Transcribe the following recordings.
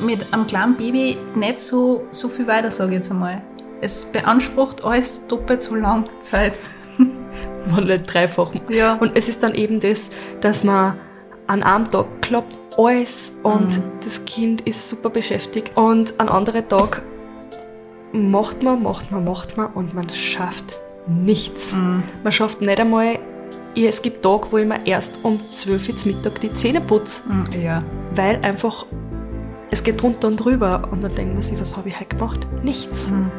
mit einem kleinen Baby nicht so, so viel weiter, sage ich jetzt einmal. Es beansprucht alles doppelt so lang Zeit. Man nicht dreifach. Ja. Und es ist dann eben das, dass man an einem Tag klappt alles und Mhm. das Kind ist super beschäftigt. Und an anderen Tag macht man, macht man, macht man und man schafft nichts. Mhm. Man schafft nicht einmal, es gibt Tage, wo ich mir erst um 12 Uhr Mittag die Zähne putze, Mhm, Ja. weil einfach es geht drunter und drüber und dann denkt man sich, was habe ich heute gemacht? Nichts. Mhm.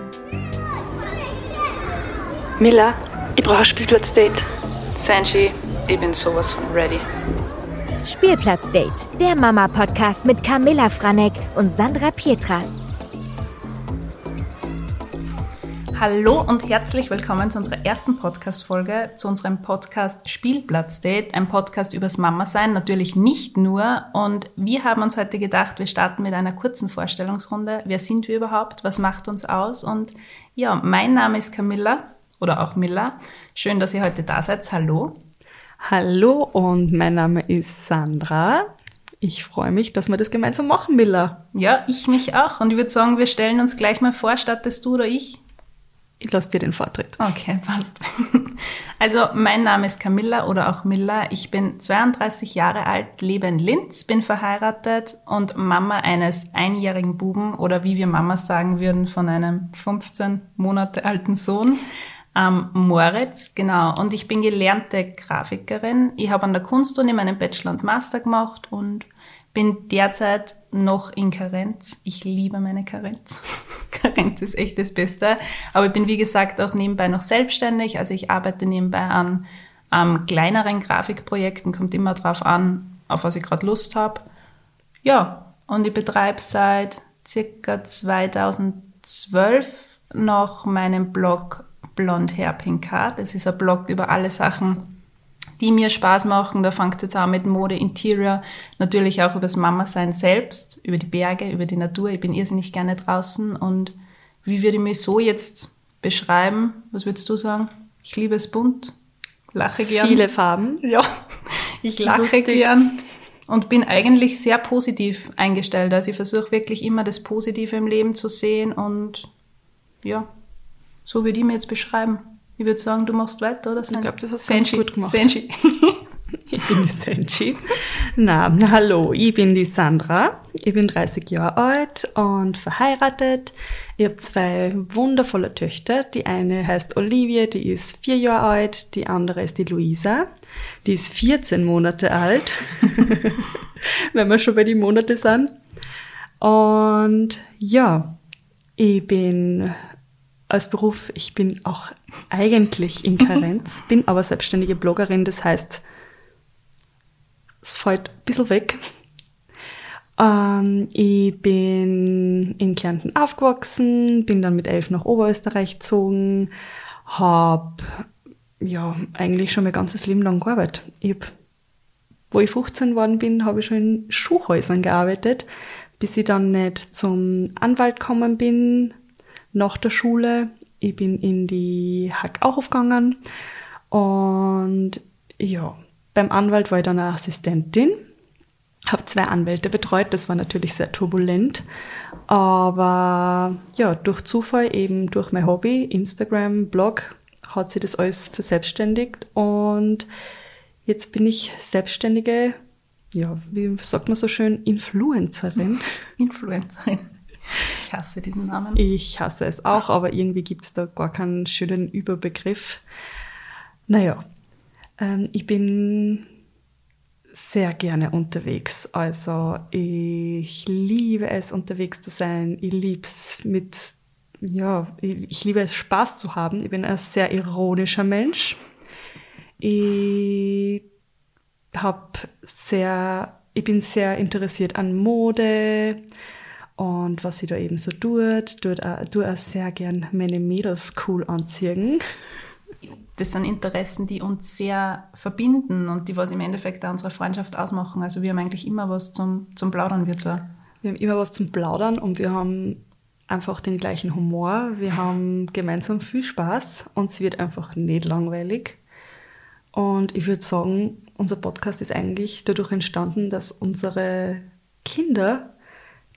Miller, ich brauche ein Spielplatzdate. Sanji, ich bin sowas von ready. Spielplatzdate, der Mama-Podcast mit Camilla Franek und Sandra Pietras. Hallo und herzlich willkommen zu unserer ersten Podcast-Folge, zu unserem Podcast Spielplatzdate, ein Podcast übers Mama-Sein, natürlich nicht nur. Und wir haben uns heute gedacht, wir starten mit einer kurzen Vorstellungsrunde. Wer sind wir überhaupt? Was macht uns aus? Und ja, mein Name ist Camilla oder auch Milla. Schön, dass ihr heute da seid. Hallo. Hallo und mein Name ist Sandra. Ich freue mich, dass wir das gemeinsam machen, Miller. Ja, ich mich auch. Und ich würde sagen, wir stellen uns gleich mal vor, startest du oder ich? Ich lasse dir den Vortritt. Okay, passt. Also, mein Name ist Camilla oder auch Milla. Ich bin 32 Jahre alt, lebe in Linz, bin verheiratet und Mama eines einjährigen Buben oder wie wir Mamas sagen würden, von einem 15 Monate alten Sohn. Ähm, Moritz, genau. Und ich bin gelernte Grafikerin. Ich habe an der Kunstuni meinen Bachelor und Master gemacht und bin derzeit noch in Karenz. Ich liebe meine Karenz. Karenz ist echt das Beste. Aber ich bin, wie gesagt, auch nebenbei noch selbstständig. Also ich arbeite nebenbei an ähm, kleineren Grafikprojekten. Kommt immer drauf an, auf was ich gerade Lust habe. Ja, und ich betreibe seit circa 2012 noch meinen Blog Blond Hair Pink Hair. Das ist ein Blog über alle Sachen, die mir Spaß machen. Da fängt es jetzt an mit Mode, Interior, natürlich auch über das Mama-Sein selbst, über die Berge, über die Natur. Ich bin irrsinnig gerne draußen und wie würde ich mich so jetzt beschreiben? Was würdest du sagen? Ich liebe es bunt, lache gern. Viele Farben. Ja, ich lache Lustig. gern und bin eigentlich sehr positiv eingestellt. Also ich versuche wirklich immer das Positive im Leben zu sehen und ja, so würde ich mir jetzt beschreiben. Ich würde sagen, du machst weiter, oder? Ich glaub, das hast du ganz gut gemacht. Senji. Ich bin die Senchi. Na, hallo, ich bin die Sandra. Ich bin 30 Jahre alt und verheiratet. Ich habe zwei wundervolle Töchter. Die eine heißt Olivia, die ist vier Jahre alt. Die andere ist die Luisa. Die ist 14 Monate alt. Wenn wir schon bei den Monate sind. Und ja, ich bin als Beruf, ich bin auch eigentlich in Karenz, bin aber selbstständige Bloggerin, das heißt, es fällt ein bisschen weg. Ähm, ich bin in Kärnten aufgewachsen, bin dann mit elf nach Oberösterreich gezogen, habe ja eigentlich schon mein ganzes Leben lang gearbeitet. Ich hab, wo ich 15 geworden bin, habe ich schon in Schuhhäusern gearbeitet, bis ich dann nicht zum Anwalt gekommen bin nach der Schule. Ich bin in die Hack auch aufgegangen und ja, beim Anwalt war ich dann eine Assistentin, habe zwei Anwälte betreut, das war natürlich sehr turbulent, aber ja, durch Zufall, eben durch mein Hobby, Instagram, Blog, hat sich das alles verselbstständigt und jetzt bin ich selbstständige, ja, wie sagt man so schön, Influencerin. Influencerin. Ich hasse diesen Namen. Ich hasse es auch, aber irgendwie gibt es da gar keinen schönen Überbegriff. Naja, ähm, ich bin sehr gerne unterwegs. Also ich liebe es, unterwegs zu sein. Ich liebe es mit, ja, ich, liebe es, Spaß zu haben. Ich bin ein sehr ironischer Mensch. Ich habe sehr, ich bin sehr interessiert an Mode und was sie da eben so tut. Tut auch, tue auch sehr gern meine Mädels cool anziehen. Das sind Interessen, die uns sehr verbinden und die was im Endeffekt auch unsere Freundschaft ausmachen. Also wir haben eigentlich immer was zum, zum Plaudern, wir zwei. Wir haben immer was zum Plaudern und wir haben einfach den gleichen Humor. Wir haben gemeinsam viel Spaß und es wird einfach nicht langweilig. Und ich würde sagen, unser Podcast ist eigentlich dadurch entstanden, dass unsere Kinder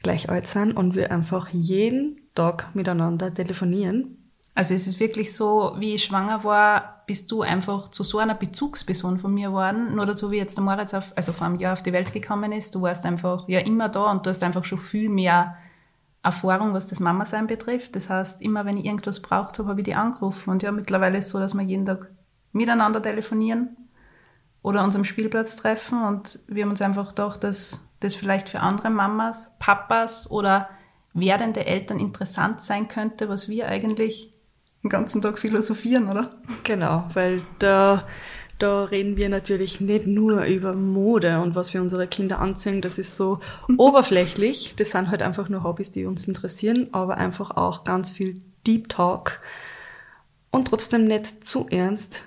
gleich alt sind und wir einfach jeden Tag miteinander telefonieren. Also es ist wirklich so, wie ich schwanger war, bist du einfach zu so einer Bezugsperson von mir geworden. Nur dazu, wie jetzt der Moritz auf, also vor einem Jahr auf die Welt gekommen ist. Du warst einfach ja immer da und du hast einfach schon viel mehr Erfahrung, was das Mama-Sein betrifft. Das heißt, immer wenn ich irgendwas braucht habe, habe ich die angerufen. Und ja, mittlerweile ist es so, dass wir jeden Tag miteinander telefonieren oder uns am Spielplatz treffen. Und wir haben uns einfach gedacht, dass das vielleicht für andere Mamas, Papas oder werdende Eltern interessant sein könnte, was wir eigentlich den ganzen Tag philosophieren, oder? Genau, weil da, da reden wir natürlich nicht nur über Mode und was wir unsere Kinder anziehen, das ist so oberflächlich. Das sind halt einfach nur Hobbys, die uns interessieren, aber einfach auch ganz viel Deep Talk und trotzdem nicht zu ernst,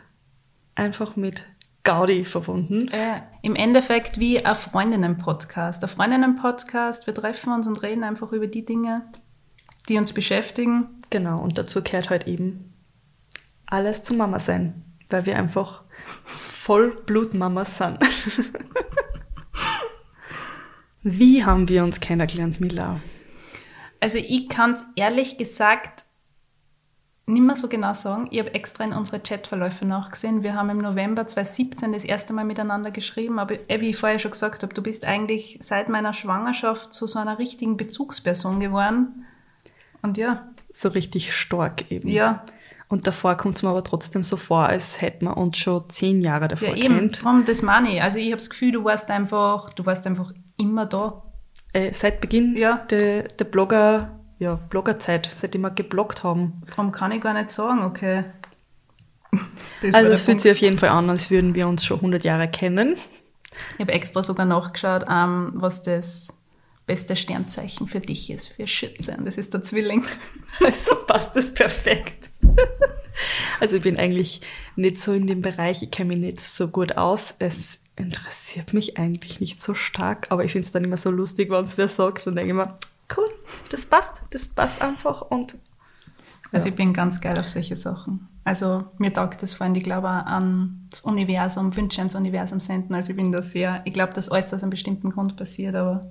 einfach mit Gaudi verbunden. Äh, Im Endeffekt wie ein Freundinnen-Podcast. Ein Freundinnen-Podcast, wir treffen uns und reden einfach über die Dinge, die uns beschäftigen. Genau, und dazu gehört halt eben alles zu Mama sein, weil wir einfach Vollblutmamas sind. Wie haben wir uns kennengelernt, Mila? Also ich kann es ehrlich gesagt nicht mehr so genau sagen. Ich habe extra in unsere Chatverläufe nachgesehen. Wir haben im November 2017 das erste Mal miteinander geschrieben, aber wie ich vorher schon gesagt habe, du bist eigentlich seit meiner Schwangerschaft zu so einer richtigen Bezugsperson geworden. Und ja. So richtig stark eben. Ja. Und davor kommt es mir aber trotzdem so vor, als hätten wir uns schon zehn Jahre davor ja, eben, kennt. Drum, das meine ich. Also ich habe das Gefühl, du warst einfach, du warst einfach immer da. Äh, seit Beginn Ja. der, der Blogger, ja, Bloggerzeit, seitdem wir gebloggt haben. Darum kann ich gar nicht sagen, okay. Das also es fühlt sich auf jeden Fall an, als würden wir uns schon 100 Jahre kennen. Ich habe extra sogar nachgeschaut, ähm, was das beste Sternzeichen für dich ist, für Schütze. Und das ist der Zwilling. Also passt das perfekt. Also ich bin eigentlich nicht so in dem Bereich, ich kenne mich nicht so gut aus. Es interessiert mich eigentlich nicht so stark, aber ich finde es dann immer so lustig, wenn es wer sagt und denke immer, cool, das passt, das passt einfach und Also Ja. ich bin ganz geil auf solche Sachen. Also mir taugt das vor allem, ich glaube auch an das Universum, Wünsche ans Universum senden. Also ich bin da sehr, ich glaube, dass alles aus einem bestimmten Grund passiert, aber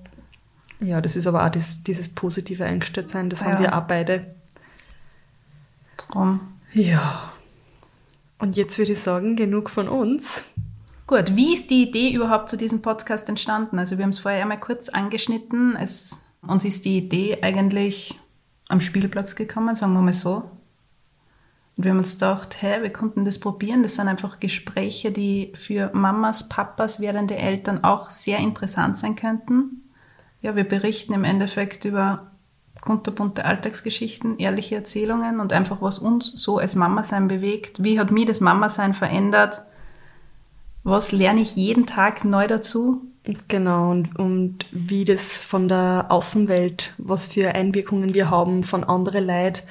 ja, das ist aber auch das, dieses positive Eingestelltsein, das Ja. haben wir auch beide. drum. Ja. Und jetzt würde ich sagen, genug von uns. Gut, wie ist die Idee überhaupt zu diesem Podcast entstanden? Also wir haben es vorher einmal kurz angeschnitten. Es, uns ist die Idee eigentlich am Spielplatz gekommen, sagen wir mal so. Und wir haben uns gedacht, hey, wir konnten das probieren. Das sind einfach Gespräche, die für Mamas, Papas, werdende Eltern auch sehr interessant sein könnten. Ja, wir berichten im Endeffekt über kunterbunte Alltagsgeschichten, ehrliche Erzählungen und einfach, was uns so als Mama-Sein bewegt. Wie hat mich das Mama-Sein verändert? Was lerne ich jeden Tag neu dazu? Genau, und, und wie das von der Außenwelt, was für Einwirkungen wir haben von anderen Leid,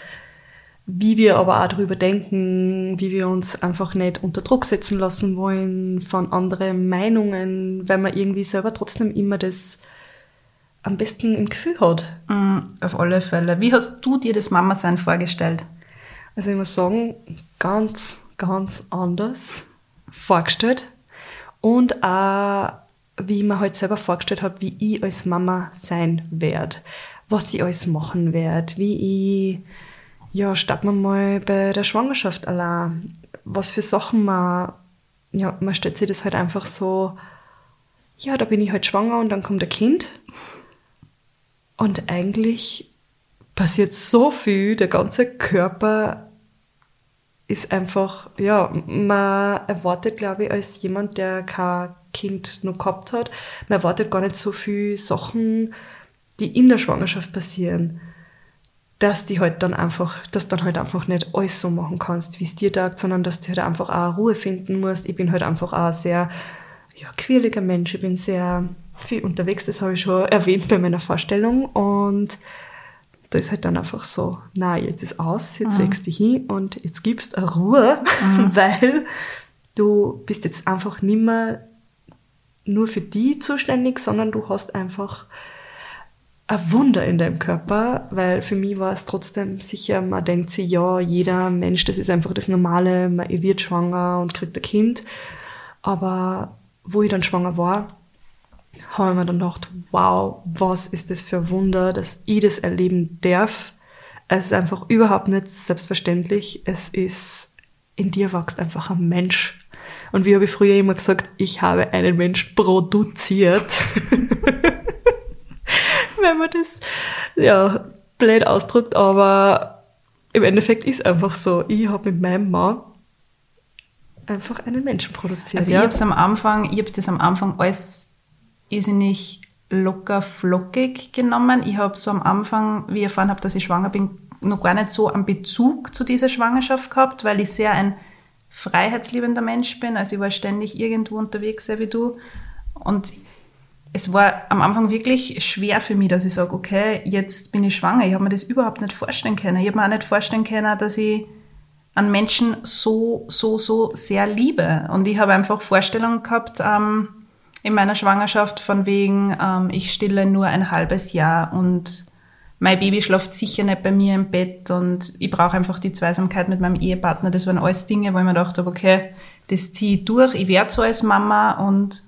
wie wir aber auch darüber denken, wie wir uns einfach nicht unter Druck setzen lassen wollen von anderen Meinungen, weil man irgendwie selber trotzdem immer das am besten im Gefühl hat. Mm, Auf alle Fälle. Wie hast du dir das Mama-Sein vorgestellt? Also ich muss sagen, ganz, ganz anders vorgestellt. Und auch, wie ich mir halt selber vorgestellt habe, wie ich als Mama sein werde. Was ich alles machen werde. Wie ich, ja, starten wir mal bei der Schwangerschaft allein. Was für Sachen man, ja, man stellt sich das halt einfach so, ja, da bin ich halt schwanger und dann kommt ein Kind. Und eigentlich passiert so viel, der ganze Körper ist einfach, ja, man erwartet, glaube ich, als jemand, der kein Kind noch gehabt hat, man erwartet gar nicht so viel Sachen, die in der Schwangerschaft passieren, dass die halt dann einfach, dass dann halt einfach nicht alles so machen kannst, wie es dir tagt, sondern dass du halt einfach auch Ruhe finden musst. Ich bin halt einfach auch sehr, ja, quirliger Mensch. Ich bin sehr viel unterwegs, das habe ich schon erwähnt bei meiner Vorstellung und da ist halt dann einfach so, na, jetzt ist aus, jetzt legst du dich hin und jetzt gibst eine Ruhe, weil du bist jetzt einfach nicht mehr nur für die zuständig, sondern du hast einfach ein Wunder in deinem Körper, weil für mich war es trotzdem sicher, man denkt sich, ja, jeder Mensch, das ist einfach das Normale, man wird schwanger und kriegt ein Kind. Aber wo ich dann schwanger war, habe ich mir dann gedacht, wow, was ist das für ein Wunder, dass ich das erleben darf. Es ist einfach überhaupt nicht selbstverständlich. Es ist, in dir wächst einfach ein Mensch. Und wie habe ich früher immer gesagt, ich habe einen Mensch produziert. Wenn man das, ja, blöd ausdrückt, aber im Endeffekt ist einfach so. Ich habe mit meinem Mann einfach einen Menschen produziert. Also ja. ich habe es am Anfang, ich habe das am Anfang alles irrsinnig locker flockig genommen. Ich habe so am Anfang, wie ich erfahren habe, dass ich schwanger bin, noch gar nicht so einen Bezug zu dieser Schwangerschaft gehabt, weil ich sehr ein freiheitsliebender Mensch bin. Also ich war ständig irgendwo unterwegs, sehr wie du. Und es war am Anfang wirklich schwer für mich, dass ich sage, okay, jetzt bin ich schwanger. Ich habe mir das überhaupt nicht vorstellen können. Ich habe mir auch nicht vorstellen können, dass ich einen Menschen so, so, so sehr liebe. Und ich habe einfach Vorstellungen gehabt ähm, in meiner Schwangerschaft von wegen, ähm, ich stille nur ein halbes Jahr und mein Baby schläft sicher nicht bei mir im Bett und ich brauche einfach die Zweisamkeit mit meinem Ehepartner. Das waren alles Dinge, wo ich mir gedacht habe, okay, das ziehe ich durch, ich werde so als Mama und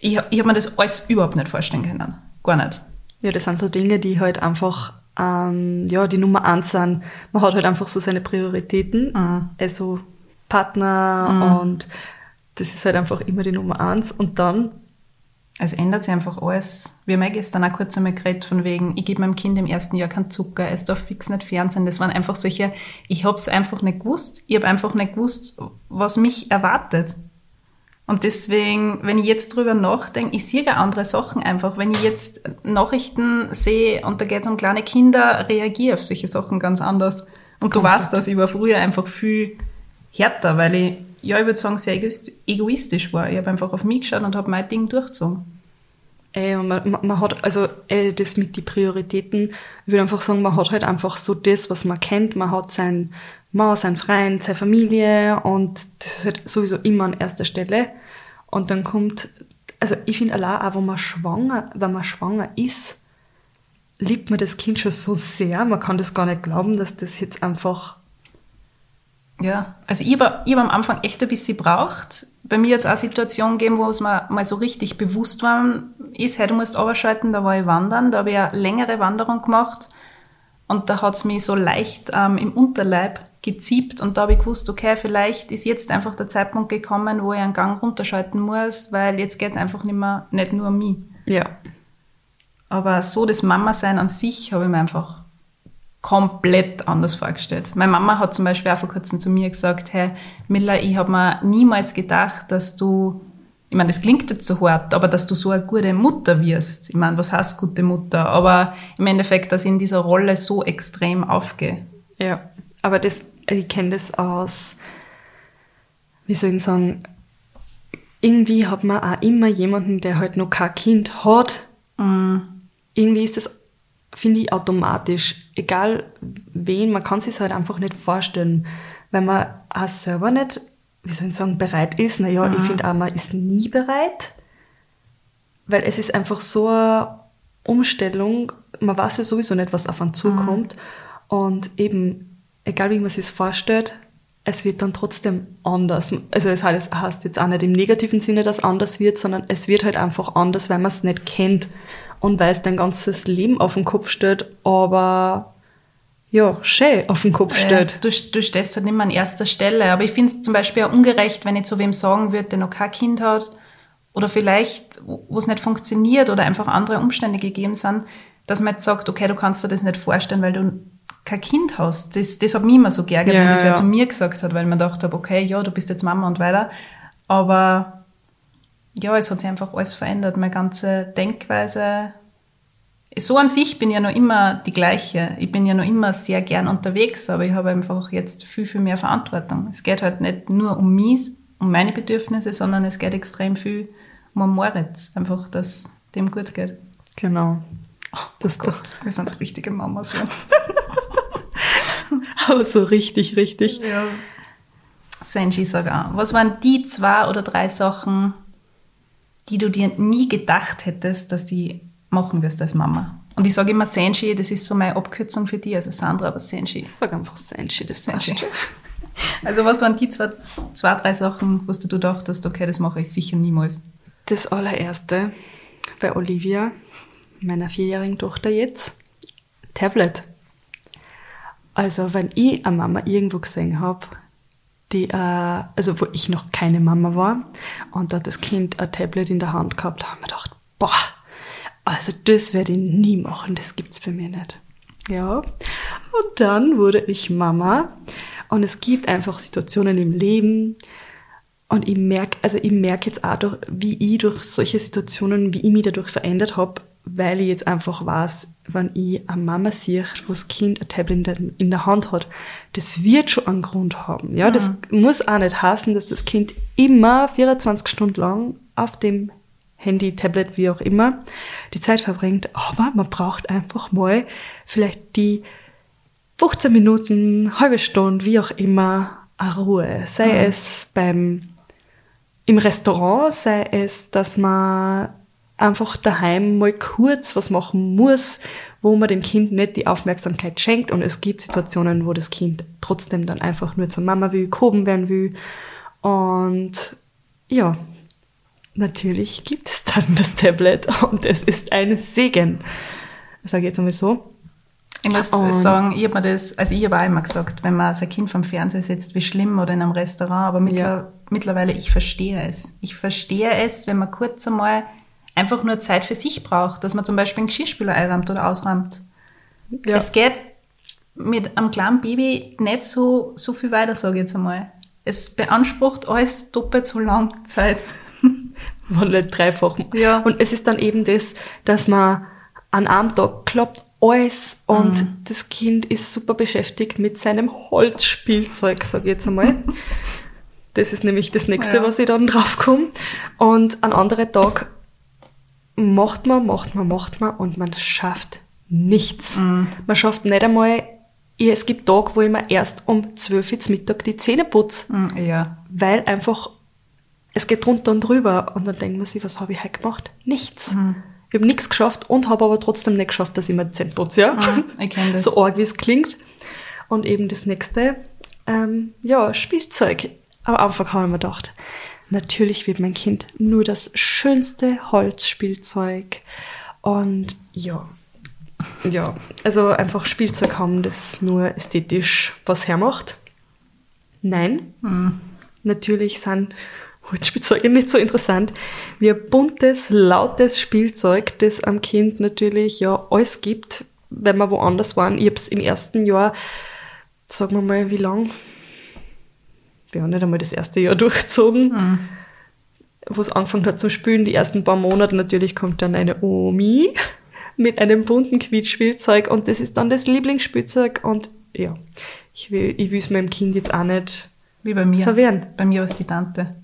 ich, ich habe mir das alles überhaupt nicht vorstellen können. Gar nicht. Ja, das sind so Dinge, die halt einfach, ähm, ja, die Nummer eins sind. Man hat halt einfach so seine Prioritäten, Mhm. also Partner und das ist halt einfach immer die Nummer eins. Und dann, Es ändert sich einfach alles. Wir haben ja gestern auch kurz einmal geredet von wegen, ich gebe meinem Kind im ersten Jahr keinen Zucker, es darf fix nicht Fernsehen. Das waren einfach solche, ich habe es einfach nicht gewusst. Ich habe einfach nicht gewusst, was mich erwartet. Und deswegen, wenn ich jetzt drüber nachdenke, ich sehe gar andere Sachen einfach. Wenn ich jetzt Nachrichten sehe und da geht es um kleine Kinder, reagiere ich auf solche Sachen ganz anders. Und du weißt das, ich war früher einfach viel härter, weil ich, ja, ich würde sagen, sehr egoist- egoistisch war. Ich habe einfach auf mich geschaut und habe mein Ding durchgezogen. und man, man- hat, also ey, das mit die Prioritäten, ich würde einfach sagen, man hat halt einfach so das, was man kennt. Man hat sein Mann, sein Freund, seine Familie und das ist halt sowieso immer an erster Stelle. Und dann kommt, also ich finde allein auch, wenn man schwanger, wenn man schwanger ist, liebt man das Kind schon so sehr, man kann das gar nicht glauben, dass das jetzt einfach, Ja, also ich habe hab am Anfang echt ein bisschen braucht. Bei mir jetzt auch Situationen gegeben, wo es mir mal so richtig bewusst war, ist, hey, du musst runterschalten, da war ich wandern, da habe ich eine längere Wanderung gemacht und da hat es mich so leicht ähm, im Unterleib geziebt und da habe ich gewusst, okay, vielleicht ist jetzt einfach der Zeitpunkt gekommen, wo ich einen Gang runterschalten muss, weil jetzt geht es einfach nicht mehr, nicht nur um mich. ja, Aber so das Mama-Sein an sich habe ich mir einfach komplett anders vorgestellt. Meine Mama hat zum Beispiel auch vor kurzem zu mir gesagt, hey, Miller, ich habe mir niemals gedacht, dass du, ich meine, das klingt jetzt so hart, aber dass du so eine gute Mutter wirst. Ich meine, was heißt gute Mutter? Aber im Endeffekt, dass ich in dieser Rolle so extrem aufgehe. Ja, aber das, also ich kenne das aus, wie soll ich sagen, irgendwie hat man auch immer jemanden, der halt noch kein Kind hat. Irgendwie ist das, finde ich, automatisch. Egal wen, man kann sich halt einfach nicht vorstellen. Wenn man auch selber nicht, wie soll ich sagen, bereit ist. Naja, ich finde auch, man ist nie bereit. Weil es ist einfach so eine Umstellung, man weiß ja sowieso nicht, was auf einen zukommt. Und eben, egal wie man sich vorstellt, es wird dann trotzdem anders. Also es heißt, es heißt jetzt auch nicht im negativen Sinne, dass anders wird, sondern es wird halt einfach anders, weil man es nicht kennt und weil es dein ganzes Leben auf den Kopf stellt, aber ja, schön auf den Kopf stellt. Äh, du, du stehst halt nicht mehr an erster Stelle. Aber ich finde es zum Beispiel auch ungerecht, wenn ich zu wem sagen würde, der noch kein Kind hat oder vielleicht, wo es nicht funktioniert oder einfach andere Umstände gegeben sind, dass man jetzt sagt, okay, du kannst dir das nicht vorstellen, weil du kein Kind hast. Das, das hat mich immer so geärgert, Ja, wenn das wer ja. zu mir gesagt hat, weil man gedacht habe, okay, ja, du bist jetzt Mama und weiter. Aber ja, es hat sich einfach alles verändert. Meine ganze Denkweise. So an sich bin ich ja noch immer die gleiche. Ich bin ja noch immer sehr gern unterwegs, aber ich habe einfach jetzt viel, viel mehr Verantwortung. Es geht halt nicht nur um mich, um meine Bedürfnisse, sondern es geht extrem viel um Moritz. Einfach, dass dem gut geht. Genau. Das Oh Gott, wir sind so richtige Mamas. Aber so richtig, richtig. Ja. Senji, sag auch. Was waren die zwei oder drei Sachen, die du dir nie gedacht hättest, dass die machen wirst als Mama? Und ich sage immer Senji, das ist so meine Abkürzung für die, also Sandra, aber Senji. Sag einfach Senshi, das Senshi. Also was waren die zwei, zwei drei Sachen, wo du dachtest, okay, das mache ich sicher niemals? Das allererste bei Olivia, meiner vierjährigen Tochter jetzt, Tablet. Also wenn ich eine Mama irgendwo gesehen habe, die, äh, also wo ich noch keine Mama war und da das Kind ein Tablet in der Hand gehabt, da haben wir gedacht, boah, also das werde ich nie machen, das gibt's bei mir nicht. Ja. Und dann wurde ich Mama und es gibt einfach Situationen im Leben und ich merke, also ich merke jetzt auch, durch, wie ich durch solche Situationen, wie ich mich dadurch verändert habe, weil ich jetzt einfach weiß, wenn ich eine Mama sehe, wo das Kind ein Tablet in der, Hand hat, das wird schon einen Grund haben. Ja, das muss auch nicht heißen, dass das Kind immer 24 Stunden lang auf dem Handy, Tablet, wie auch immer, die Zeit verbringt. Aber man braucht einfach mal vielleicht die 15 Minuten, halbe Stunde, wie auch immer, eine Ruhe. Sei Mhm. es beim, im Restaurant, sei es, dass man einfach daheim mal kurz was machen muss, wo man dem Kind nicht die Aufmerksamkeit schenkt. Und es gibt Situationen, wo das Kind trotzdem dann einfach nur zur Mama will, gehoben werden will. Und ja, natürlich gibt es dann das Tablet und es ist ein Segen. Sage ich jetzt einmal so. Ich muss Und- sagen, ich habe mir das, also ich habe auch immer gesagt, wenn man sein Kind vom Fernseher setzt, wie schlimm oder in einem Restaurant, aber mittler, Ja. mittlerweile, ich verstehe es. Ich verstehe es, wenn man kurz einmal einfach nur Zeit für sich braucht, dass man zum Beispiel einen Geschirrspüler einräumt oder ausräumt. Ja. Es geht mit einem kleinen Baby nicht so, so viel weiter, sage ich jetzt einmal. Es beansprucht alles doppelt so lang Zeit. Wenn nicht dreifach. Ja. Und es ist dann eben das, dass man an einem Tag klappt alles und Mhm. das Kind ist super beschäftigt mit seinem Holzspielzeug, sage ich jetzt einmal. Das ist nämlich das nächste, Ja. was ich dann draufkomme. Und an anderen Tag macht man, macht man, macht man und man schafft nichts. Mhm. Man schafft nicht einmal, es gibt Tage, wo ich mir erst um 12 Uhr Mittag die Zähne putze Hm, Ja. weil einfach es geht drunter und drüber und dann denkt man sich, was habe ich heute gemacht? Nichts. Ich habe nichts geschafft und habe aber trotzdem nicht geschafft, dass ich mir die Zähne putze, ja? Mhm, ich das. So arg, wie es klingt. Und eben das nächste, ähm, ja, Spielzeug. Am Anfang habe ich mir gedacht, natürlich wird mein Kind nur das schönste Holzspielzeug und ja, ja, also einfach Spielzeug haben, das nur ästhetisch was hermacht. Nein, natürlich sind Holzspielzeuge nicht so interessant wie ein buntes, lautes Spielzeug, das am Kind natürlich ja alles gibt, wenn wir woanders waren. Ich habe es im ersten Jahr, sagen wir mal, wie lang? Ja, nicht einmal das erste Jahr durchgezogen, wo es angefangen hat zu spielen. Die ersten paar Monate natürlich kommt dann eine Omi mit einem bunten Quietschspielzeug und das ist dann das Lieblingsspielzeug und ja, ich will ich es meinem Kind jetzt auch nicht Wie bei mir. verwehren. Bei mir war es die Tante.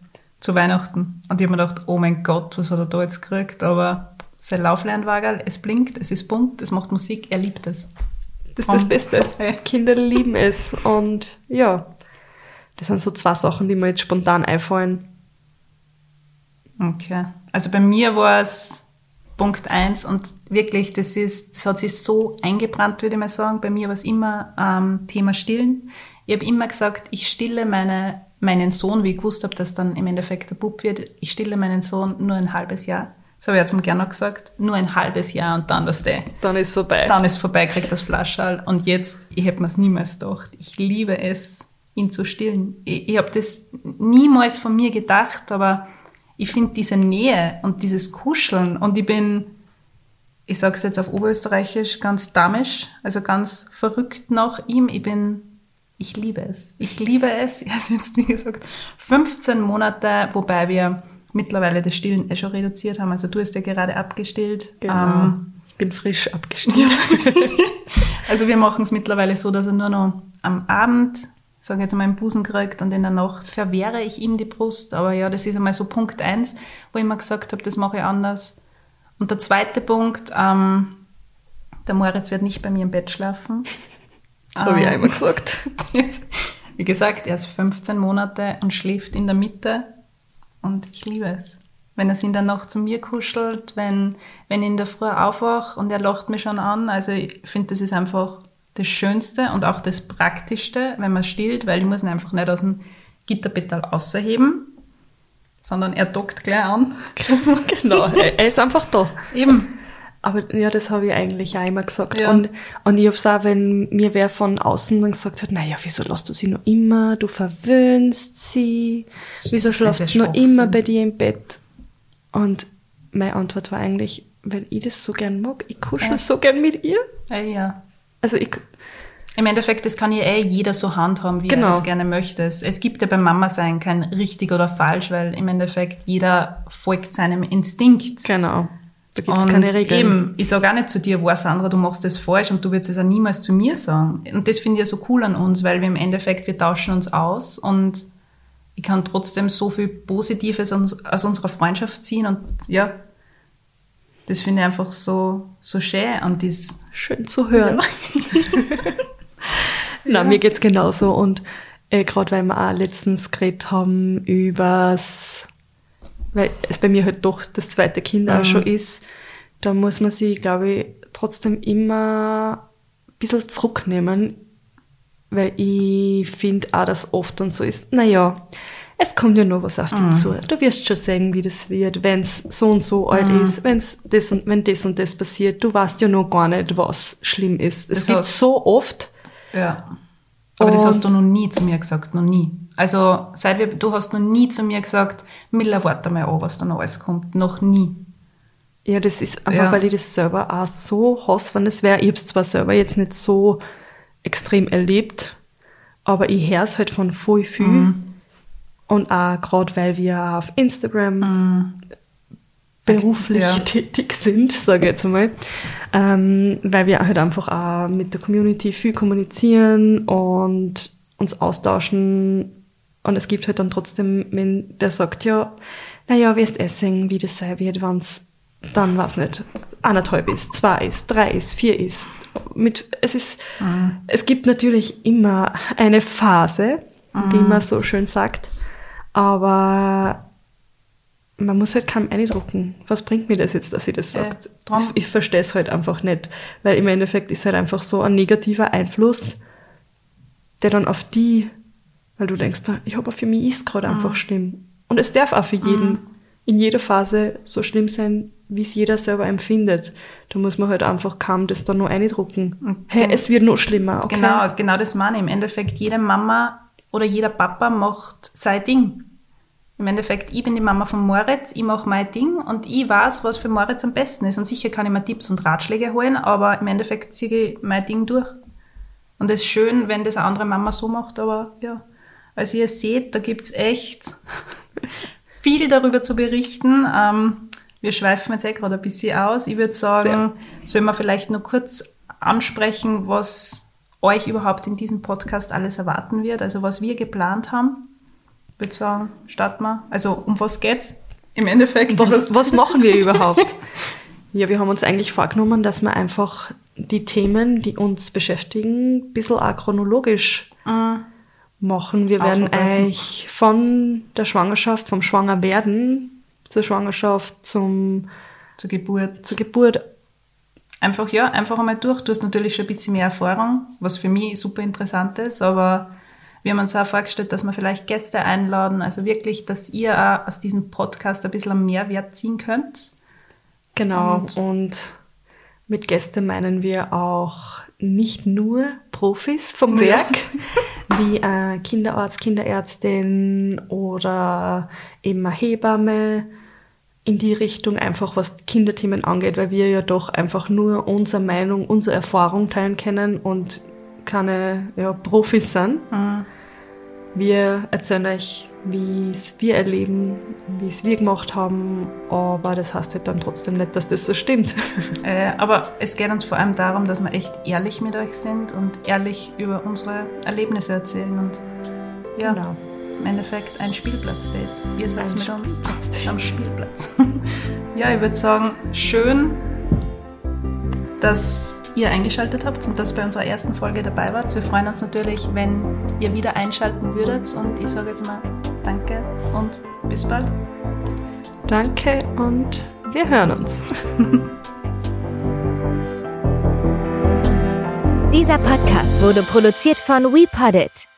Zu Weihnachten. Und ich habe mir gedacht, oh mein Gott, was hat er da jetzt gekriegt? Aber sein Lauflernwagen, es blinkt, es ist bunt, es macht Musik, er liebt es. Das ist das. Beste. Kinder lieben es. Und ja, das sind so zwei Sachen, die mir jetzt spontan einfallen. Okay. Also bei mir war es Punkt eins und wirklich, das ist, das hat sich so eingebrannt, würde ich mal sagen. Bei mir war es immer ähm, Thema Stillen. Ich habe immer gesagt, ich stille meine, meinen Sohn, wie ich gewusst habe, dass dann im Endeffekt der Bub wird, ich stille meinen Sohn nur ein halbes Jahr. Das habe ich ja zum Gernot gesagt, nur ein halbes Jahr und dann das der. Dann ist vorbei. Dann ist vorbei, kriegt das Flaschall. Und jetzt, ich hätte mir es niemals gedacht. Ich liebe es, ihn zu stillen. Ich, ich habe das niemals von mir gedacht, aber ich finde diese Nähe und dieses Kuscheln und ich bin, ich sage es jetzt auf Oberösterreichisch, ganz damisch, also ganz verrückt nach ihm. Ich bin, ich liebe es. Ich liebe es. Er ist jetzt, wie gesagt, 15 Monate, wobei wir mittlerweile das Stillen eh schon reduziert haben. Also du hast ja gerade abgestillt. Genau. Ähm, ich bin frisch abgestimmt. also wir machen es mittlerweile so, dass er nur noch am Abend, sage ich jetzt mal, einen Busen kriegt und in der Nacht verwehre ich ihm die Brust. Aber ja, das ist einmal so Punkt eins, wo ich mir gesagt habe, das mache ich anders. Und der zweite Punkt, ähm, der Moritz wird nicht bei mir im Bett schlafen. Das habe ich Ähm, einmal gesagt. Wie gesagt, er ist 15 Monate und schläft in der Mitte und ich liebe es. Wenn er sich in der Nacht zu mir kuschelt, wenn, wenn ich in der Früh aufwache und er lacht mich schon an. Also ich finde, das ist einfach das Schönste und auch das Praktischste, wenn man stillt, weil ich muss ihn einfach nicht aus dem Gitterbett ausheben. sondern er dockt gleich an. genau, er ist einfach da. Eben. Aber ja, das habe ich eigentlich auch immer gesagt. Ja. Und, und ich hab's auch, wenn mir wer von außen dann gesagt hat, naja, wieso lässt du sie noch immer? Du verwöhnst sie. Wieso schläft sie noch immer bei dir im Bett? Und meine Antwort war eigentlich, weil ich das so gern mag. Ich kuschel Ja. so gern mit ihr. Ja, ja. Also ich, Im Endeffekt, das kann ja eh jeder so handhaben, wie Genau. er es gerne möchte. Es, es gibt ja beim Mama sein kein richtig oder falsch, weil im Endeffekt jeder folgt seinem Instinkt. genau. Da gibt's und keine Regeln. eben, ich sage auch nicht zu dir, wow, Sandra, du machst das falsch und du wirst es auch niemals zu mir sagen. Und das finde ich ja so cool an uns, weil wir im Endeffekt, wir tauschen uns aus und ich kann trotzdem so viel Positives aus unserer Freundschaft ziehen und ja, das finde ich einfach so, so schön und das, Schön zu hören. Na, mir geht's genauso. Und äh, gerade weil wir auch letztens geredet haben übers, weil es bei mir halt doch das zweite Kind auch schon ist, da muss man sich, glaube ich, trotzdem immer ein bisschen zurücknehmen, weil ich finde auch, dass oft und so ist, naja, es kommt ja noch was auf dich zu. Du wirst schon sehen, wie das wird, wenn's so und so alt ist, wenn's das und, wenn das und das passiert. Du weißt ja noch gar nicht, was schlimm ist. Es Das gibt heißt- so oft, ja. Aber das hast du noch nie zu mir gesagt, noch nie. Also, seit wir, du hast noch nie zu mir gesagt, Miller, warte mal an, was da noch alles kommt. Noch nie. Ja, das ist einfach, Ja. weil ich das selber auch so hasse, wenn es wäre. Ich hab's zwar selber jetzt nicht so extrem erlebt, aber ich höre es halt von voll viel. Mhm. Und auch gerade, weil wir auf Instagram beruflich Mhm. Ja. tätig sind, sage ich jetzt mal, ähm, weil wir halt einfach auch mit der Community viel kommunizieren und uns austauschen. Und es gibt halt dann trotzdem, wenn der sagt, ja, naja, wirst sehen, wie das sein wird, wenn's dann, weiß nicht, anderthalb ist, zwei ist, drei ist, vier ist. Mit, es ist, es gibt natürlich immer eine Phase, wie man so schön sagt, aber man muss halt kaum eindrucken. Was bringt mir das jetzt, dass ich das Äh, sage? drum- ich verstehe es halt einfach nicht, weil im Endeffekt ist halt einfach so ein negativer Einfluss, der dann auf die, weil du denkst, "Na, ich habe für mich ist gerade Mhm. einfach schlimm. Und es darf auch für jeden in jeder Phase so schlimm sein, wie es jeder selber empfindet. Da muss man halt einfach kaum das dann nur eindrucken. Hey, es wird noch schlimmer, okay? Genau, genau das meine ich. Im Endeffekt, jede Mama oder jeder Papa macht sein Ding. Im Endeffekt, ich bin die Mama von Moritz, ich mache mein Ding und ich weiß, was für Moritz am besten ist. Und sicher kann ich mir Tipps und Ratschläge holen, aber im Endeffekt ziehe ich mein Ding durch. Und es ist schön, wenn das eine andere Mama so macht, aber ja, also ihr seht, da gibt's echt viel darüber zu berichten. Ähm, wir schweifen jetzt eh gerade ein bisschen aus. Ich würde sagen, sollen wir vielleicht nur kurz ansprechen, was euch überhaupt in diesem Podcast alles erwarten wird, also was wir geplant haben. Ich würde sagen, starten wir. Also um was geht's im Endeffekt? Was, was machen wir überhaupt? Ja, wir haben uns eigentlich vorgenommen, dass wir einfach die Themen, die uns beschäftigen, ein bisschen auch chronologisch machen. Wir werden euch von der Schwangerschaft, vom Schwangerwerden zur Schwangerschaft, zum, zur Geburt. zur Geburt Einfach, ja, einfach einmal durch. Du hast natürlich schon ein bisschen mehr Erfahrung, was für mich super interessant ist, aber wir haben uns auch vorgestellt, dass wir vielleicht Gäste einladen, also wirklich, dass ihr auch aus diesem Podcast ein bisschen einen Mehrwert ziehen könnt. Genau, und, mit Gäste meinen wir auch nicht nur Profis vom. Werk, wie ein Kinderarzt, Kinderärztin oder eben eine Hebamme in die Richtung einfach, was Kinderthemen angeht, weil wir ja doch einfach nur unsere Meinung, unsere Erfahrung teilen können und keine ja, Profis sind. Wir erzählen euch, wie es wir erleben, wie es wir gemacht haben, aber das heißt halt dann trotzdem nicht, dass das so stimmt. Äh, aber es geht uns vor allem darum, dass wir echt ehrlich mit euch sind und ehrlich über unsere Erlebnisse erzählen und ja, Genau. Im Endeffekt ein Spielplatz-Date. Ihr seid Ein mit uns am Spielplatz. ja, ich würde sagen, schön, dass ihr eingeschaltet habt und dass ihr bei unserer ersten Folge dabei wart. Wir freuen uns natürlich, wenn ihr wieder einschalten würdet und ich sage jetzt mal Danke und bis bald. Danke und wir hören uns. Dieser Podcast wurde produziert von WePoddit.